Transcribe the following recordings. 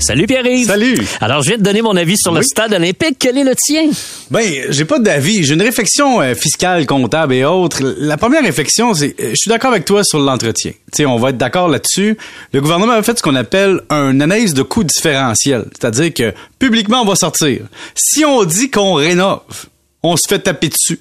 Salut Pierre-Yves. Salut. Alors, je viens de donner mon avis sur le Oui. stade olympique. Quel est le tien? Ben, j'ai pas d'avis. J'ai une réflexion euh, fiscale, comptable et autres. La première réflexion, c'est, euh, je suis d'accord avec toi sur l'entretien. Tu sais, on va être d'accord là-dessus. Le gouvernement a fait ce qu'on appelle une analyse de coût différentiel. C'est-à-dire que, publiquement, on va sortir. Si on dit qu'on rénove, on se fait taper dessus.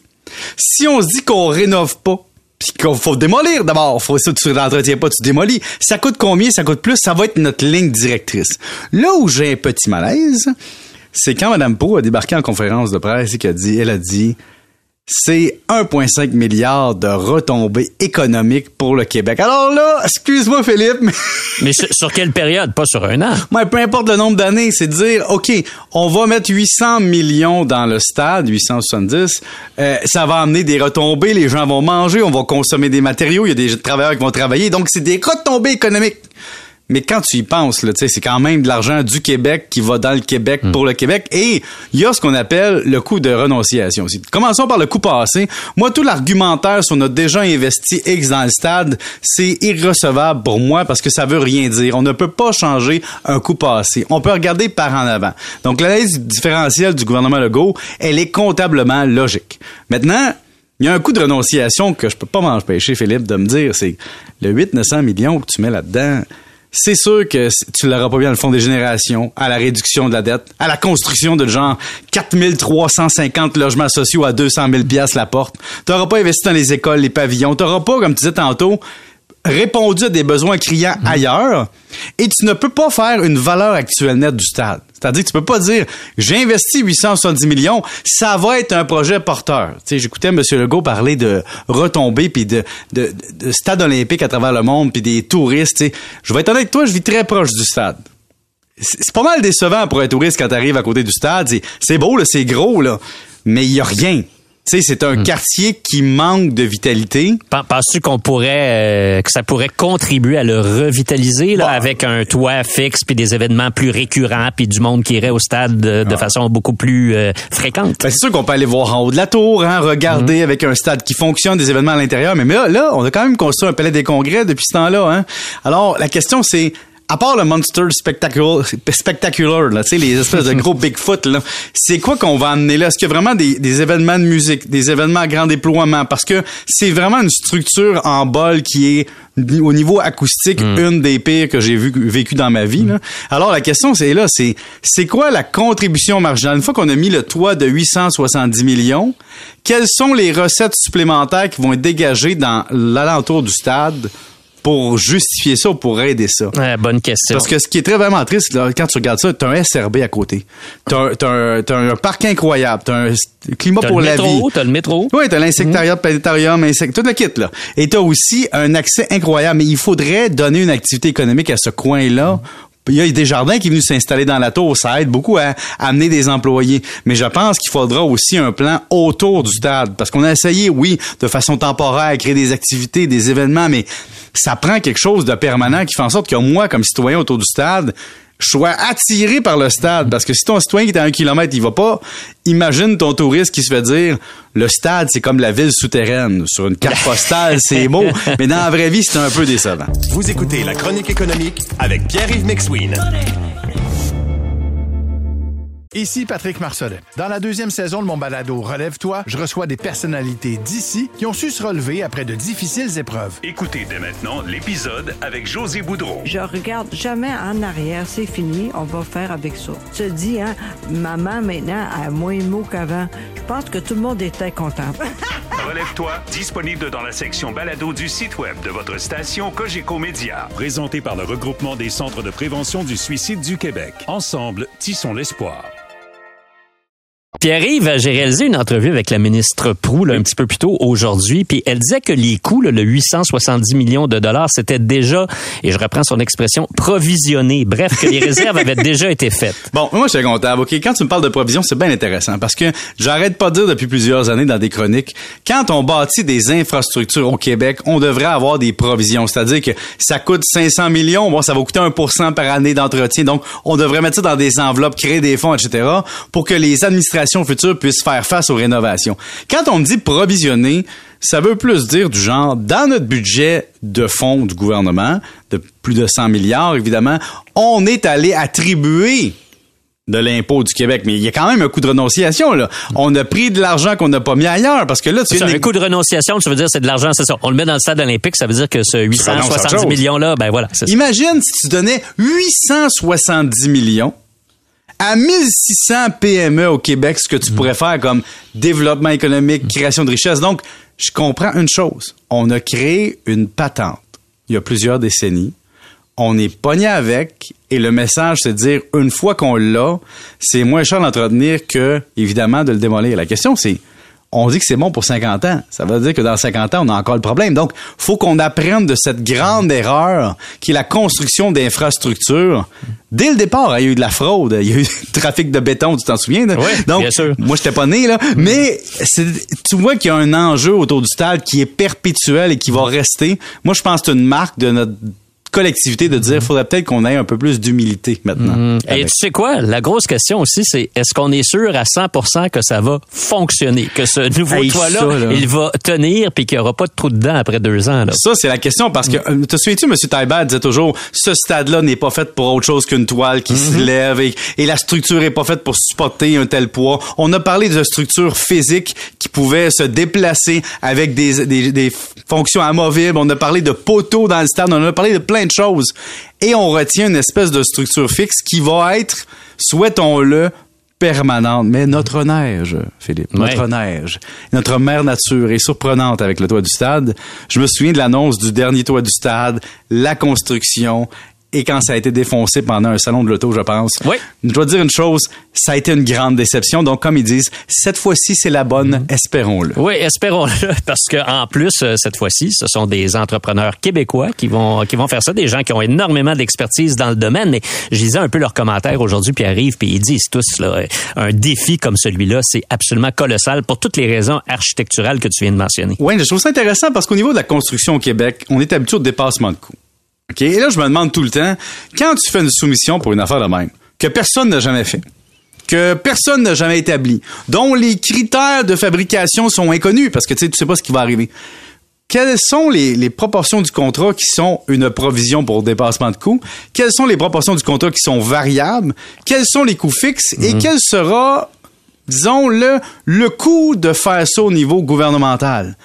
Si on se dit qu'on rénove pas, puis qu'il faut démolir d'abord. Faut ça, tu l'entretiens pas, tu démolis. Ça coûte combien? Ça coûte plus? Ça va être notre ligne directrice. Là où j'ai un petit malaise, c'est quand Mme Pau a débarqué en conférence de presse et qu'elle a dit, elle a dit, c'est 1,5 milliard de retombées économiques pour le Québec. Alors là, excuse-moi Philippe, mais Mais sur, sur quelle période? Pas sur un an. moi, peu importe le nombre d'années, c'est de dire, OK, on va mettre 800 millions dans le stade, 870, euh, ça va amener des retombées, les gens vont manger, on va consommer des matériaux, il y a des travailleurs qui vont travailler, donc c'est des retombées économiques. Mais quand tu y penses, là, tu sais, c'est quand même de l'argent du Québec qui va dans le Québec pour le Québec. Et il y a ce qu'on appelle le coût de renonciation aussi. Commençons par le coût passé. Moi, tout l'argumentaire sur notre déjà investi X dans le stade, c'est irrecevable pour moi parce que ça veut rien dire. On ne peut pas changer un coût passé. On peut regarder par en avant. Donc, l'analyse différentielle du gouvernement Legault, elle est comptablement logique. Maintenant, il y a un coût de renonciation que je peux pas m'empêcher, Philippe, de me dire, c'est le 800-900 millions que tu mets là-dedans. C'est sûr que tu l'auras pas bien le fond des générations, à la réduction de la dette, à la construction de genre 4350 logements sociaux à 200 000 pièces la porte. T'auras pas investi dans les écoles, les pavillons. T'auras pas, comme tu disais tantôt, répondu à des besoins criants ailleurs. Et tu ne peux pas faire une valeur actuelle nette du stade. C'est-à-dire que tu peux pas dire, j'ai investi 870 millions, ça va être un projet porteur. Tu sais, j'écoutais M. Legault parler de retombées puis de, de, de stade olympique à travers le monde puis des touristes. tu sais. Je vais être honnête avec toi, je vis très proche du stade. C'est pas mal décevant pour un touriste quand t'arrives à côté du stade. C'est- C'est beau, là, c'est gros, là, mais il y a rien. Tu sais, c'est un quartier qui manque de vitalité. Pen- Penses-tu qu'on pourrait, euh, que ça pourrait contribuer à le revitaliser, là, Bon. avec un toit fixe puis des événements plus récurrents puis du monde qui irait au stade de, de façon beaucoup plus euh, fréquente? Ben, c'est sûr qu'on peut aller voir en haut de la tour, hein, regarder avec un stade qui fonctionne, des événements à l'intérieur. Mais, mais là, là, on a quand même construit un palais des congrès depuis ce temps-là. Hein. Alors, la question, c'est, à part le Monster Spectacular, spectacular là, tu sais, les espèces de gros Bigfoot, là, c'est quoi qu'on va amener là? Est-ce qu'il y a vraiment des, des événements de musique, des événements à grand déploiement? Parce que c'est vraiment une structure en bol qui est au niveau acoustique une des pires que j'ai vu vécu dans ma vie. Là. Alors la question c'est là, c'est c'est quoi la contribution marginale? Une fois qu'on a mis le toit de 870 millions, quelles sont les recettes supplémentaires qui vont être dégagées dans l'alentour du stade? Pour justifier ça ou pour aider ça? Ouais, bonne question. Parce que ce qui est très vraiment triste, là, quand tu regardes ça, t'as un SRB à côté. T'as un, un, un parc incroyable. T'as un climat T'as pour le la vie. métro, t'as le métro. Oui, t'as l'insectariat, le planétarium, tout le kit, là. Et t'as aussi un accès incroyable. Mais il faudrait donner une activité économique à ce coin-là. Il y a des jardins qui est venu s'installer dans la tour. Ça aide beaucoup à amener des employés. Mais je pense qu'il faudra aussi un plan autour du stade. Parce qu'on a essayé, oui, de façon temporaire, créer des activités, des événements, mais ça prend quelque chose de permanent qui fait en sorte que moi, comme citoyen autour du stade, je sois attiré par le stade. Parce que si ton citoyen qui est à un kilomètre, il va pas, imagine ton touriste qui se fait dire le stade, c'est comme la ville souterraine. Sur une carte postale, c'est beau, mais dans la vraie vie, c'est un peu décevant. Vous écoutez la chronique économique avec Pierre-Yves McSween. Ici Patrick Marcelet. Dans la deuxième saison de mon balado Relève-toi, je reçois des personnalités d'ici qui ont su se relever après de difficiles épreuves. Écoutez dès maintenant l'épisode avec José Boudreau. Je regarde jamais en arrière, c'est fini, on va faire avec ça. Tu te dis, hein, maman maintenant a moins de mots qu'avant. Je pense que tout le monde était content. Relève-toi, disponible dans la section balado du site web de votre station Cogeco Média. Présenté par le regroupement des centres de prévention du suicide du Québec. Ensemble, tissons l'espoir. Pierre-Yves, j'ai réalisé une entrevue avec la ministre Prou là, un petit peu plus tôt aujourd'hui, puis elle disait que les coûts, là, le 870 millions de dollars, c'était déjà, et je reprends son expression, provisionné. Bref, que les réserves avaient déjà été faites. Bon, moi, je suis comptable. OK, quand tu me parles de provision, c'est bien intéressant parce que j'arrête pas de dire depuis plusieurs années dans des chroniques, quand on bâtit des infrastructures au Québec, on devrait avoir des provisions. C'est-à-dire que ça coûte 500 millions, bon, ça va coûter 1% par année d'entretien. Donc, on devrait mettre ça dans des enveloppes, créer des fonds, etc., pour que les administrations futures puissent faire face aux rénovations. Quand on me dit provisionner, ça veut plus dire du genre, dans notre budget de fonds du gouvernement, de plus de 100 milliards, évidemment, on est allé attribuer de l'impôt du Québec. Mais il y a quand même un coût de renonciation, là. On a pris de l'argent qu'on n'a pas mis ailleurs, parce que là, tu C'est un coût de renonciation, tu veux dire, c'est de l'argent, c'est ça. On le met dans le stade olympique, ça veut dire que ce renonces à 870 autre chose. millions-là, ben voilà, c'est ça. Imagine si tu donnais 870 millions à 1600 PME au Québec, ce que tu pourrais faire comme développement économique, création de richesse. Donc, je comprends une chose. On a créé une patente il y a plusieurs décennies. On est pogné avec et le message, c'est de dire une fois qu'on l'a, c'est moins cher d'entretenir que, évidemment, de le démolir. La question, c'est on dit que c'est bon pour 50 ans. Ça veut dire que dans 50 ans, on a encore le problème. Donc, faut qu'on apprenne de cette grande erreur qui est la construction d'infrastructures. Dès le départ, il y a eu de la fraude, il y a eu du trafic de béton, tu t'en souviens? là? Oui, Donc, bien sûr. moi, j'étais pas né, là. Mais c'est- tu vois qu'il y a un enjeu autour du stade qui est perpétuel et qui va rester. Moi, je pense que c'est une marque de notre collectivité de dire, faudrait peut-être qu'on ait un peu plus d'humilité maintenant. Et tu sais quoi? La grosse question aussi, c'est est-ce qu'on est sûr à 100% que ça va fonctionner? Que ce nouveau Hey, toit-là, il va tenir puis qu'il n'y aura pas de trou dedans après deux ans, là? Ça, c'est la question parce que, euh, te souviens-tu, M. Taibert disait toujours, ce stade-là n'est pas fait pour autre chose qu'une toile qui se lève et, et la structure est pas faite pour supporter un tel poids. On a parlé de structures physiques qui pouvaient se déplacer avec des, des, des fonctions amovibles. On a parlé de poteaux dans le stade. On a parlé de plein de choses. Et on retient une espèce de structure fixe qui va être, souhaitons-le, permanente. Mais notre neige, Philippe, notre Ouais. neige, notre mère nature est surprenante avec le toit du stade. Je me souviens de l'annonce du dernier toit du stade, la construction, et quand ça a été défoncé pendant un salon de l'auto, je pense. Oui. Je dois dire une chose, ça a été une grande déception. Donc, comme ils disent, cette fois-ci, c'est la bonne, espérons-le. Oui, espérons-le, parce que en plus, euh, cette fois-ci, ce sont des entrepreneurs québécois qui vont qui vont faire ça, des gens qui ont énormément d'expertise dans le domaine. Mais je lisais un peu leurs commentaires aujourd'hui, puis ils arrivent, puis ils disent tous là, un défi comme celui-là, c'est absolument colossal pour toutes les raisons architecturales que tu viens de mentionner. Oui, je trouve ça intéressant parce qu'au niveau de la construction au Québec, on est habitué au dépassement de coûts. OK? Et là, je me demande tout le temps, quand tu fais une soumission pour une affaire de même, que personne n'a jamais fait, que personne n'a jamais établi, dont les critères de fabrication sont inconnus parce que tu sais, tu sais pas ce qui va arriver. Quelles sont les, les proportions du contrat qui sont une provision pour dépassement de coûts? Quelles sont les proportions du contrat qui sont variables? Quels sont les coûts fixes? Et quel sera, disons, le, le coût de faire ça au niveau gouvernemental?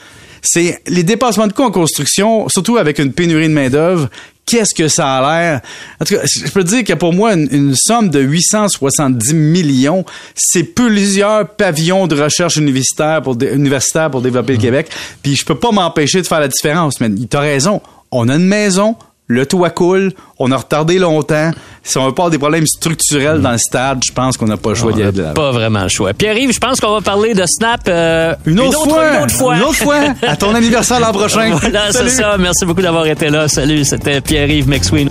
C'est les dépassements de coûts en construction, surtout avec une pénurie de main-d'œuvre. Qu'est-ce que ça a l'air? En tout cas, je peux te dire que pour moi, une, une somme de 870 millions, c'est plusieurs pavillons de recherche universitaire pour, dé- universitaire pour développer le Québec. Puis je peux pas m'empêcher de faire la différence. Mais t'as raison. On a une maison, le toit coule, on a retardé longtemps. Si on veut pas avoir des problèmes structurels dans le stade, je pense qu'on n'a pas le choix d'y aller de. Pas vraiment le choix. Pierre-Yves, je pense qu'on va parler de Snap euh, Une autre, fois, Une autre fois. Une autre fois. À ton anniversaire l'an prochain. Voilà, c'est ça. Merci beaucoup d'avoir été là. Salut, c'était Pierre-Yves McSween.